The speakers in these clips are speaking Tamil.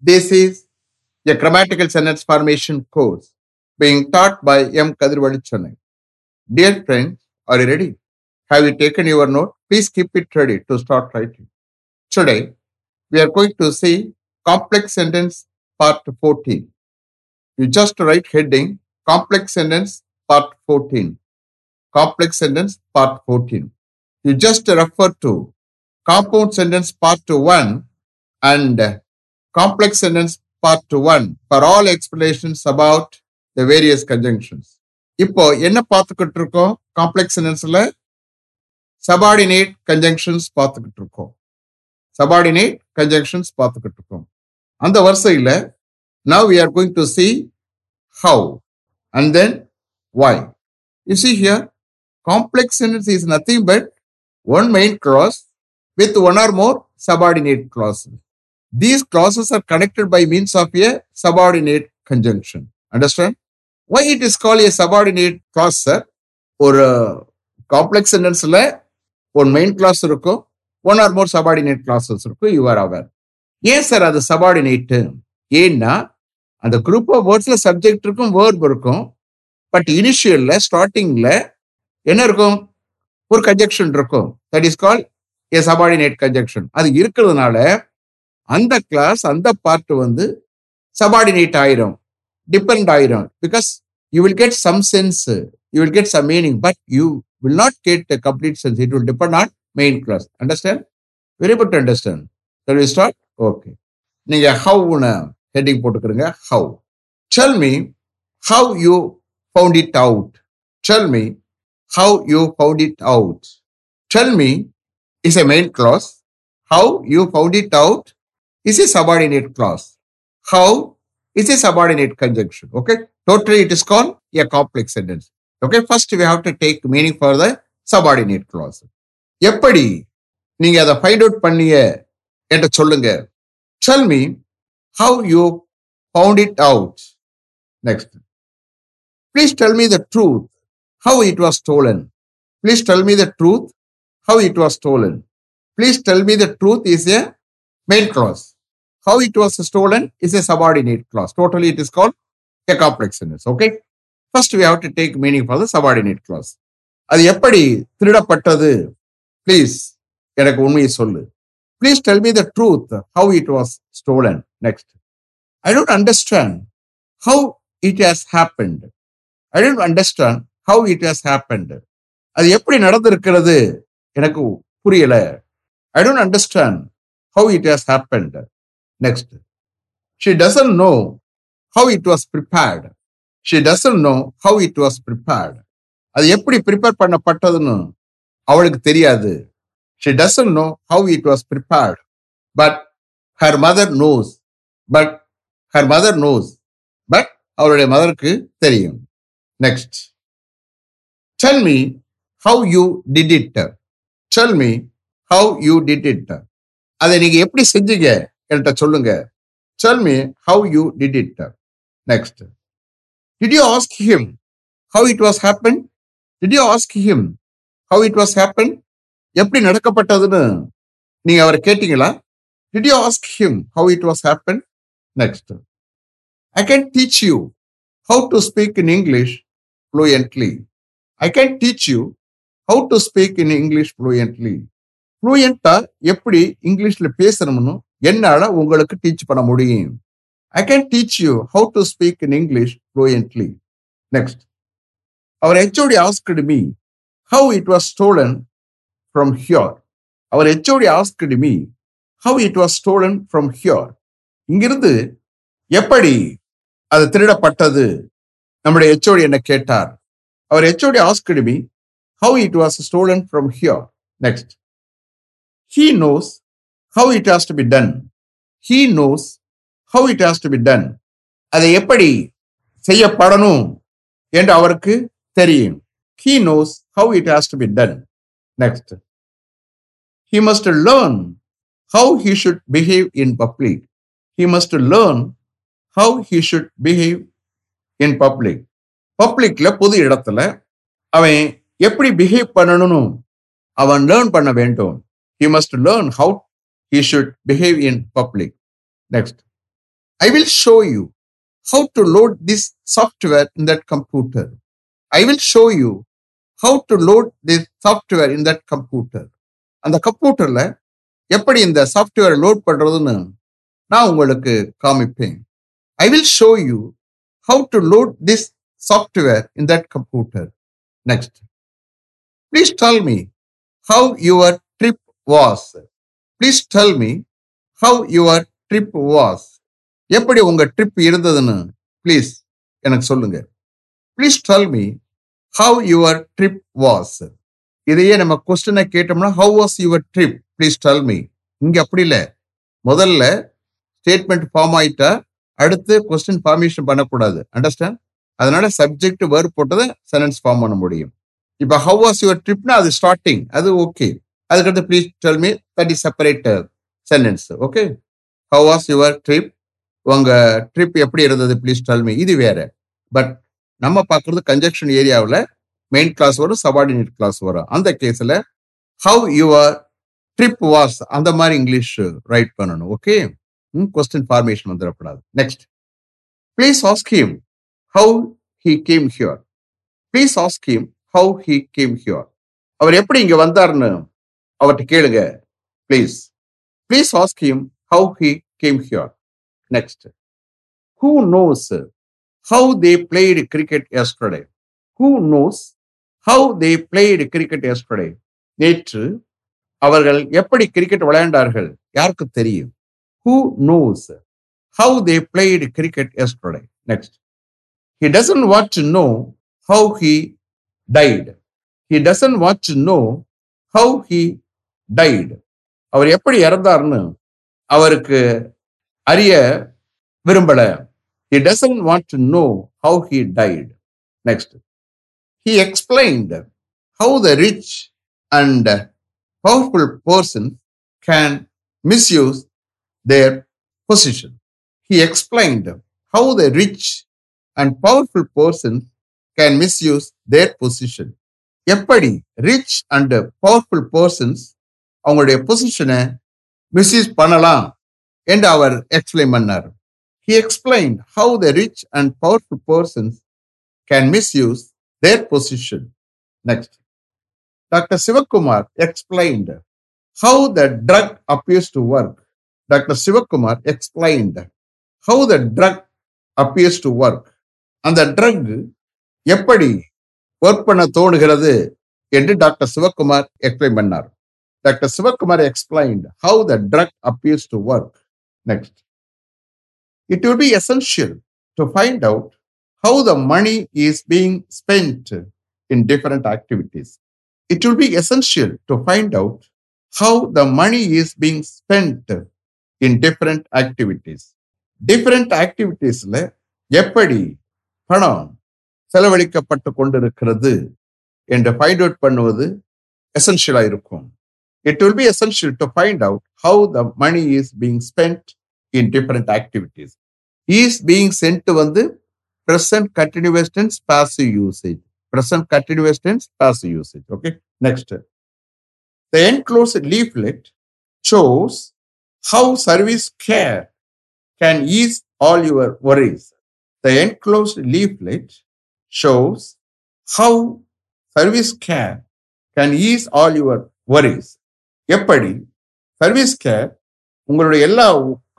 This is a grammatical sentence formation course being taught by M. Kadirwadi Chennai. Dear friends, are you ready? Have you taken your note? Please keep it ready to start writing. Today, we are going to see complex sentence part 14. You just write heading complex sentence part 14. Complex sentence part 14. You just refer to compound sentence part 1 and complex sentence part one for all explanations about the various conjunctions இப்போ என்ன பார்த்துக்கிட்டு இருக்கோம் காம்ப்ளெக்ஸ் சென்டென்ஸ்ல சபார்டினேட் கன்ஜங்ஷன்ஸ் பார்த்துக்கிட்டு இருக்கோம் சபார்டினேட் கன்ஜங்ஷன்ஸ் பார்த்துக்கிட்டு இருக்கோம் அந்த வரிசையில் now we are going to see how and then why you E here complex sentence is nothing but one main clause with one or more subordinate clauses These clauses are connected by means of a subordinate conjunction. Understand? Why it is called a subordinate clause, sir? ஒரு uh, காம்ப்ளெக்ஸ் சென்டென்ஸில் ஒரு மெயின் கிளாஸ் இருக்கும் one or more subordinate clauses இருக்கும் யூ ஆர் அவர் ஏன் சார் அது சபார்டினேட்டு ஏன்னா அந்த குரூப் ஆஃப் வேர்ட்ஸில் சப்ஜெக்ட் இருக்கும் வேர்ப் இருக்கும் பட் இனிஷியலில் ஸ்டார்டிங்கில் என்ன இருக்கும் ஒரு கன்ஜெக்ஷன் இருக்கும் that is call a subordinate conjunction அது இருக்கிறதுனால அந்த கிளாஸ் அந்த பார்ட் வந்து சபார்டினேட் ஆயிரும் டிபெண்ட் ஆயிரும். Because you will get some sense you will get some meaning but you will not get complete sense it will depend on main clause understand very good understand start okay நீங்க ஹவுன்னு heading போட்டுக்கிறீங்க. How tell me how you found it out tell me how you found it out tell me is a main clause how you found it out is a subordinate clause. How is a subordinate conjunction. Okay. Totally it is called a complex sentence. Okay. First we have to take meaning for the subordinate clause. எப்படி நீங்க அதை ஃபைண்ட் அவுட் பண்ணிய என்று சொல்லுங்க tell me how you found it out next please tell me the truth how it was stolen please tell me the truth how it was stolen please tell me the truth is a main clause. How it was stolen is a subordinate clause. Totally it is call a complexness. Okay. First, we have take meaning for the the subordinate clause. அது எப்படி திருடப்பட்டது ப்ளீஸ் எனக்கு உண்மையை சொல்லு please tell me the truth how it was stolen next I don't understand how it has happened I don't understand how it has happened அது எப்படி நடந்திருக்கிறது எனக்கு புரியல I don't understand how it has happened Next, she doesn't know how it was prepared. She doesn't know how it was prepared அது எப்படி ப்ரிப்பேர் பண்ணப்பட்டதுன்னு அவளுக்கு தெரியாது. She doesn't know how it was prepared but her mother knows but her mother knows but அவருடைய மதருக்கு தெரியும். Next tell me how you did it tell me how you did it அதை நீங்க எப்படி செஞ்சீங்க? என்கிட்ட சொல்லுங்க. Tell me how you did it next did you ask him how it was happen did you ask him how it was happen எப்படி நடக்கப்பட்டதுன்னு நீங்க அவரை கேட்டீங்களா? Did you ask him how it was happen next I can teach you how to speak in English fluently I can teach you how to speak in English fluently ஃப்ளூயண்டா எப்படி இங்கிலீஷ்ல பேசணும்னு என்னால உங்களுக்கு டீச் பண்ண முடியும். I can teach you how to speak in English fluently next our HOD asked me how it was stolen from here our HOD asked me how it was stolen from here இங்கிருந்து எப்படி அது திருடப்பட்டது? நம்முடைய ஹெச்ஓடி என்ன கேட்டார்? Our HOD asked me how it was stolen from here next he knows how it has to be done he knows how it has to be done அதை எப்படி செய்யப்படணும் என்று அவருக்கு தெரியும் he knows how it has to be done next he must learn how he should behave in public he must learn how he should behave in public பப்ளிக்ல புது இடத்துல அவன் எப்படி பிஹேவ் பண்ணணும் அவன் லேர்ன் பண்ண வேண்டும் he must learn how he should behave in public. Next. I will show you how to load this software in that computer. I will show you how to load this software in that computer. அந்த கம்ப்யூட்டர்ல எப்படி இந்த சாஃப்ட்வேரை லோட் பண்றதுன்னு நான் உங்களுக்கு காமிப்பேன் I will show you how to load this software in that computer next please tell me how your trip was please tell me how your trip was எப்படி உங்க ட்ரிப் இருந்ததுன்னு ப்ளீஸ் எனக்கு சொல்லுங்க. Please tell me how your trip was இதையே நம்ம கொஸ்டினை கேட்டோம்னா how was your trip please tell me இங்க அப்படி இல்லை. முதல்ல ஸ்டேட்மெண்ட் ஃபார்ம் ஆயிட்டா அடுத்து கொஸ்டின் ஃபார்மேஷன் பண்ணக்கூடாது. அண்டர்ஸ்டாண்ட் அதனால சப்ஜெக்ட் வேர் போட்டதை சென்டென்ஸ் ஃபார்ம் பண்ண முடியும். இப்போ ஹவ் வாஸ் யுவர் ட்ரிப்னா அது ஸ்டார்டிங் அது ஓகே அதுக்கடுத்து please tell me that is separate sentence okay how was your trip உங்க ட்ரிப் எப்படி இருந்தது? ப்ளீஸ் டெல் மீ இது வேற. பட் நம்ம பார்க்கறது கன்ஜெக்ஷன் ஏரியாவில் மெயின் கிளாஸ் வரும் சபார்டினேட் கிளாஸ் வரும். அந்த கேஸில் ஹவ் யுவர் ட்ரிப் வாஸ் அந்த மாதிரி இங்கிலீஷ் ரைட் பண்ணணும் ஓகே கொஸ்டின் ஃபார்மேஷன் வந்துடக்கூடாது. Next please ask him how he came here please ask him how he came here அவர் எப்படி இங்கே வந்தார்னு அவர்கிட்ட கேளுங்க. Please please ask him how he came here next who knows how they played cricket yesterday who knows how they played cricket yesterday நேற்று அவர்கள் எப்படி கிரிக்கெட் விளையாண்டார்கள்? யாருக்கு தெரியும்? Who knows how they played cricket yesterday next he doesn't what to know how he died he doesn't what to know how he died அவர் எப்படி இறந்தார்னு அவருக்கு அறிய விரும்பல. He doesn't want to know how he died next he explained how the rich and powerful person can misuse their position he explained how the rich and powerful person can misuse their position எப்படி ரிச் அண்ட் பவர்ஃபுல் பர்சன்ஸ் அவங்களுடைய பொசிஷனை மிஸ்யூஸ் பண்ணலாம் என்று அவர் எக்ஸ்பிளைன் பண்ணார். He explain how the rich and powerful persons can misuse their position next doctor Sivakumar explained how the drug appears to work doctor Sivakumar explained how the drug appears to work அந்த ட்ரக் எப்படி ஒர்க் பண்ண தோணுகிறது என்று டாக்டர் சிவகுமார் எக்ஸ்பிளைன் பண்ணார். Doctor Sivakumar explained how the drug appears to work next it will be essential to find out how the money is being spend in different activities it will be essential to find out how the money is being spend in different activities different ஆக்டிவிட்டீஸ்ல எப்படி பணம் செலவழிக்கப்பட்டு கொண்டிருக்கிறது என்று ஃபைண்ட் அவுட் பண்ணுவது எசென்ஷியலா இருக்கும். It will be essential to find out how the money is being spent in different activities is being sent வந்து present continuous tense passive usage present continuous tense passive usage okay next the enclosed leaflet shows how service care can ease all your worries. The enclosed leaflet shows how service care can ease all your worries. எப்படி சர்வீஸ் கேர் உங்களுடைய எல்லா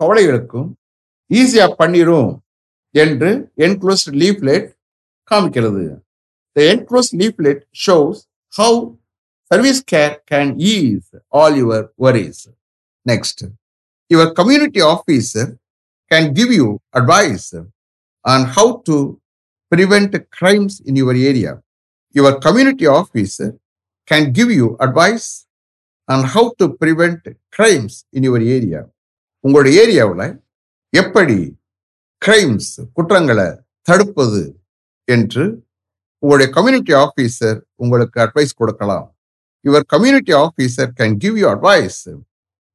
கவலைகளுக்கும் ஈஸியாக பண்ணிடும் என்று என்க்ளோஸ் லீஃப்லெட் காமிக்கிறது the enclose leaflet shows how service care can ease all your worries next your community officer can give you advice on how to prevent crimes in your area your community officer can give you advice and how to prevent crimes in your area உங்களோட ஏரியாவில் எப்படி கிரைம்ஸ் குற்றங்களை தடுப்பது என்று உங்களுடைய கம்யூனிட்டி ஆஃபீஸர் உங்களுக்கு அட்வைஸ் கொடுக்கலாம் your community officer can give you advice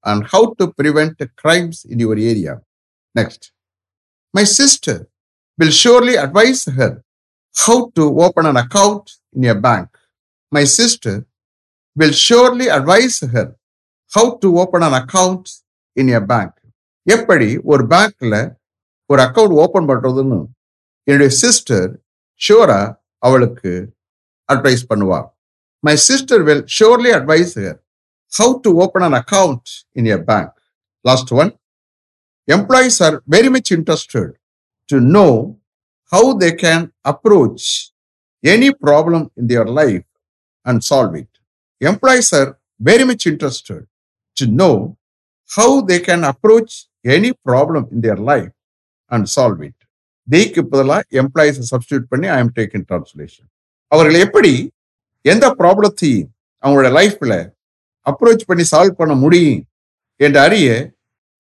and how to prevent crimes in your area next my sister will surely advise her how to open an account in a bank my sister will surely advise her how to open an account in a bank. எப்படி ஒரு பேங்க்ல ஒரு அக்கவுண்ட் ஓபன் பண்றதுன்னு என்னுடைய சிஸ்டர் ஷோரா அவளுக்கு அட்வைஸ் பண்ணுவார் my sister will surely advise how to open an account in a bank last one employees are very much interested to know how they can approach any problem in their life and solve it employees are very much interested to know how they can approach any problem in their life and solve it தேக்கு பதிலாக எம்ப்ளாயிஸை சப்ஸ்டியூட் பண்ணி ஐ எம் டேக்கிங் டிரான்ஸ்லேஷன் அவர்கள் எப்படி எந்த ப்ராப்ளத்தையும் அவங்களோட லைஃப்பில் அப்ரோச் பண்ணி சால்வ் பண்ண முடியும் என்று அறிய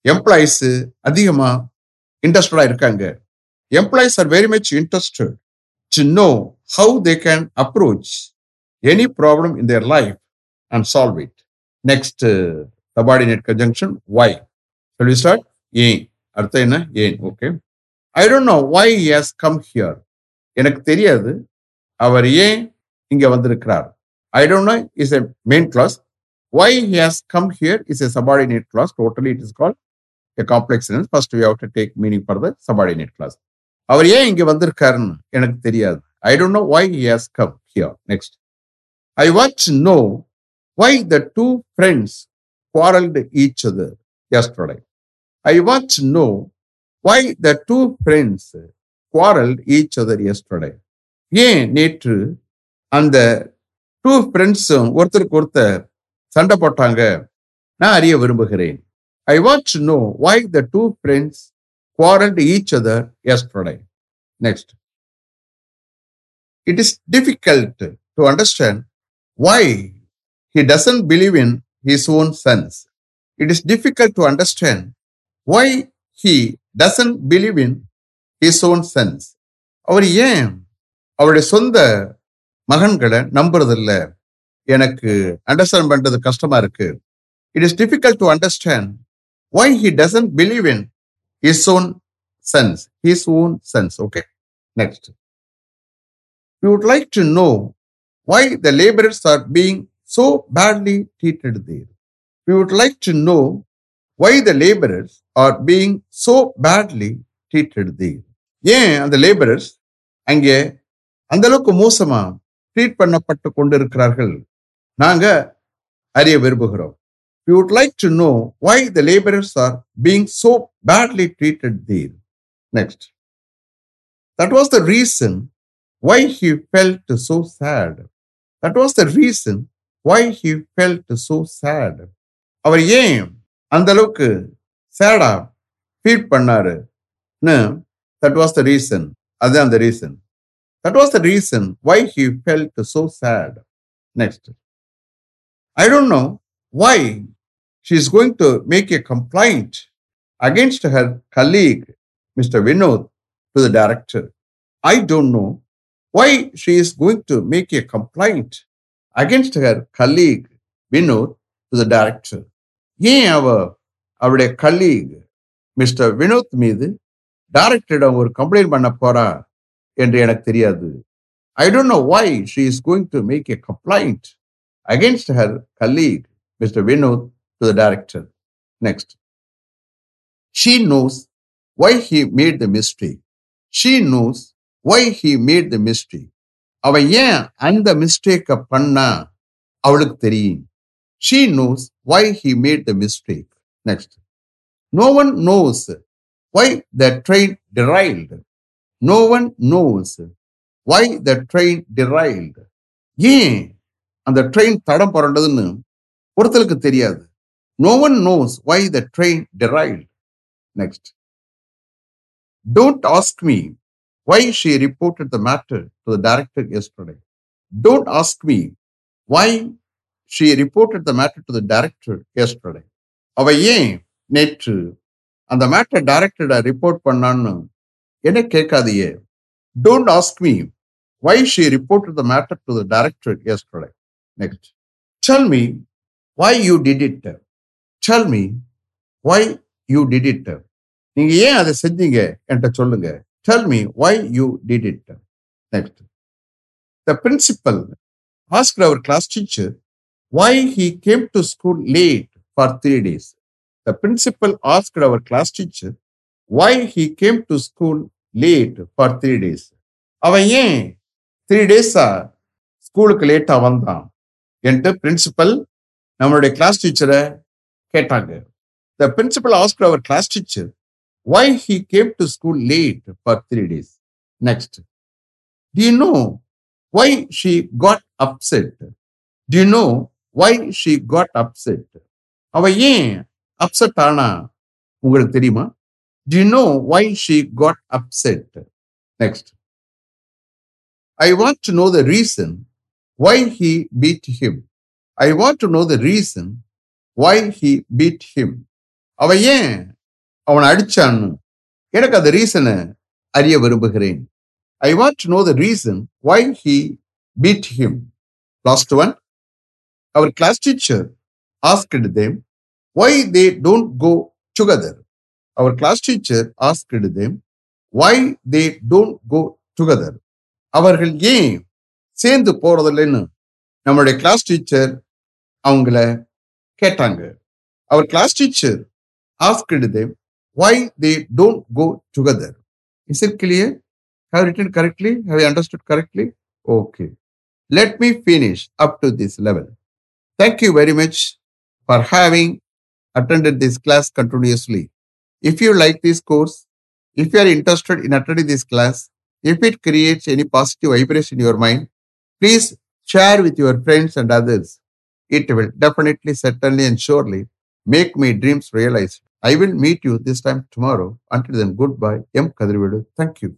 எம்ப்ளாயிஸ் அதிகமாக இன்ட்ரெஸ்டடாக இருக்காங்க. Employees are very much interested to know how they can approach any problem in their life and solve it. Next, uh, subordinate conjunction, why. Shall we start? ஏன் அர்த்தம் என்ன? ஏன் okay I don't know why has come here எனக்கு தெரியாது. அவர் ஏன் இங்கே வந்திருக்கிறார்? I don't know is a main clause why has come here is a subordinate clause totally it is call a complex sense first we have to take meaning for the subordinate clause அவர் ஏன் இங்க வந்திருக்காருன்னு எனக்கு தெரியாது. I don't know why has come here next I want know why the two friends quarreled each other yesterday. I want to know why the two friends quarreled each other yesterday. ஏன் நேற்று அந்த டூ ஃப்ரெண்ட்ஸும் ஒருத்தருக்கு ஒருத்தர் சண்டை போட்டாங்க நான் அறிய விரும்புகிறேன் I want to know why the two friends quarreled each other yesterday. Next. It is difficult to understand why he doesn't believe in his own sons. It is difficult to understand why he doesn't believe in his own sons. அவர் ஏன் அவருடைய சொந்த மகன்களை நம்புறதில்ல? எனக்கு அண்டர்ஸ்டாண்ட் பண்றது கஷ்டமா இருக்கு. It is difficult to understand why he doesn't believe in his own sons his own sons okay next you would like to know why the labourers are being so badly treated there. We would like to know why the laborers are being so badly treated there. ஏன் அந்த லேபரர்ஸ் அங்கே அந்த அளவுக்கு மோசமா ட்ரீட் பண்ணப்பட்டு கொண்டிருக்கிறார்கள் நாங்க அறிய விரும்புகிறோம் we would like to know why the labourers are being so badly treated there next that was the reason why he felt so sad that was the reason why he felt so sad அவர் ஏன் அந்த அளவுக்கு சேடா ஃபீல் பண்ணாருன்னு தட் வாஸ் த ரீசன் அதுதான் அந்த reason that was the reason why he felt so sad next I don't know why she is going to make a complaint against her colleague mister Vinod to the director I don't know why she is going to make a complaint against her colleague Vinod to the director ஏன் அவ அவருடைய கலீக் மிஸ்டர் வினோத் மீது டைரக்டரிடம் ஒரு கம்ப்ளைண்ட் பண்ண போறா என்று எனக்கு தெரியாது. I don't know why she is going to make a complaint against her colleague mister Vinod to the director next she knows why he made the mistake she knows why he made the mistake அவன் ஏன் அந்த மிஸ்டேக்கை பண்ணா? அவளுக்கு தெரியும். She knows why he made the mistake next no one knows why the train derailed no one knows why the train derailed ஏன் அந்த ட்ரெயின் தடம் புரண்டதுன்னு ஒருத்தருக்கு தெரியாது. No one knows why the train derailed next don't ask me why she reported the matter to the director yesterday. Don't ask me why she reported the matter to the director yesterday. அவ ஏன் நேற்று அந்த மேட்டர் டைரக்டரை ரிப்போர்ட் பண்ணான்னு என்ன கேட்காதியே don't ask me why she report the matter to the director yesterday next tell me why you did it tell me why you did it நீங்க ஏன் அதை செஞ்சீங்க? என்கிட்ட சொல்லுங்க. Tell me why you did it. Next. The principal asked our class teacher why he came to school late for three days. The principal asked our class teacher why he came to school late for three days. அவன் ஏன் த்ரீ டேஸா ஸ்கூலுக்கு லேட்டா வந்தான் என்று பிரின்சிபல் நம்மளுடைய கிளாஸ் டீச்சரை கேட்டாங்க the principal ask our class teacher why he came to school late for three days. Next. Do you know why she got upset? Do you know why she got upset? அவ ஏன் அப்செட் ஆனா உங்களுக்கு தெரியுமா Do you know why she got upset? Next. I want to know the reason why he beat him. I want to know the reason why he beat him. அவ ஏன் அவனை அடிச்சான்னு. எனக்கு அந்த ரீசனை அறிய விரும்புகிறேன். I want to know the reason why he beat him last one our class teacher asked them why they don't go together our class teacher asked them why they don't go together அவர்கள் ஏன் சேர்ந்து போறதில்லைன்னு நம்மளுடைய கிளாஸ் டீச்சர் அவங்கள கேட்டாங்க. Our class teacher asked them why they don't go together. Is it clear? Have I written correctly? Have I understood correctly? Okay. Let me finish up to this level. Thank you very much for having attended this class continuously. If you like this course, if you are interested in attending this class, if it creates any positive vibration in your mind, please share with your friends and others. It will definitely, certainly, and surely make my dreams realized. I will meet you this time tomorrow. Until then, goodbye. M. Kadrivedu. Thank you.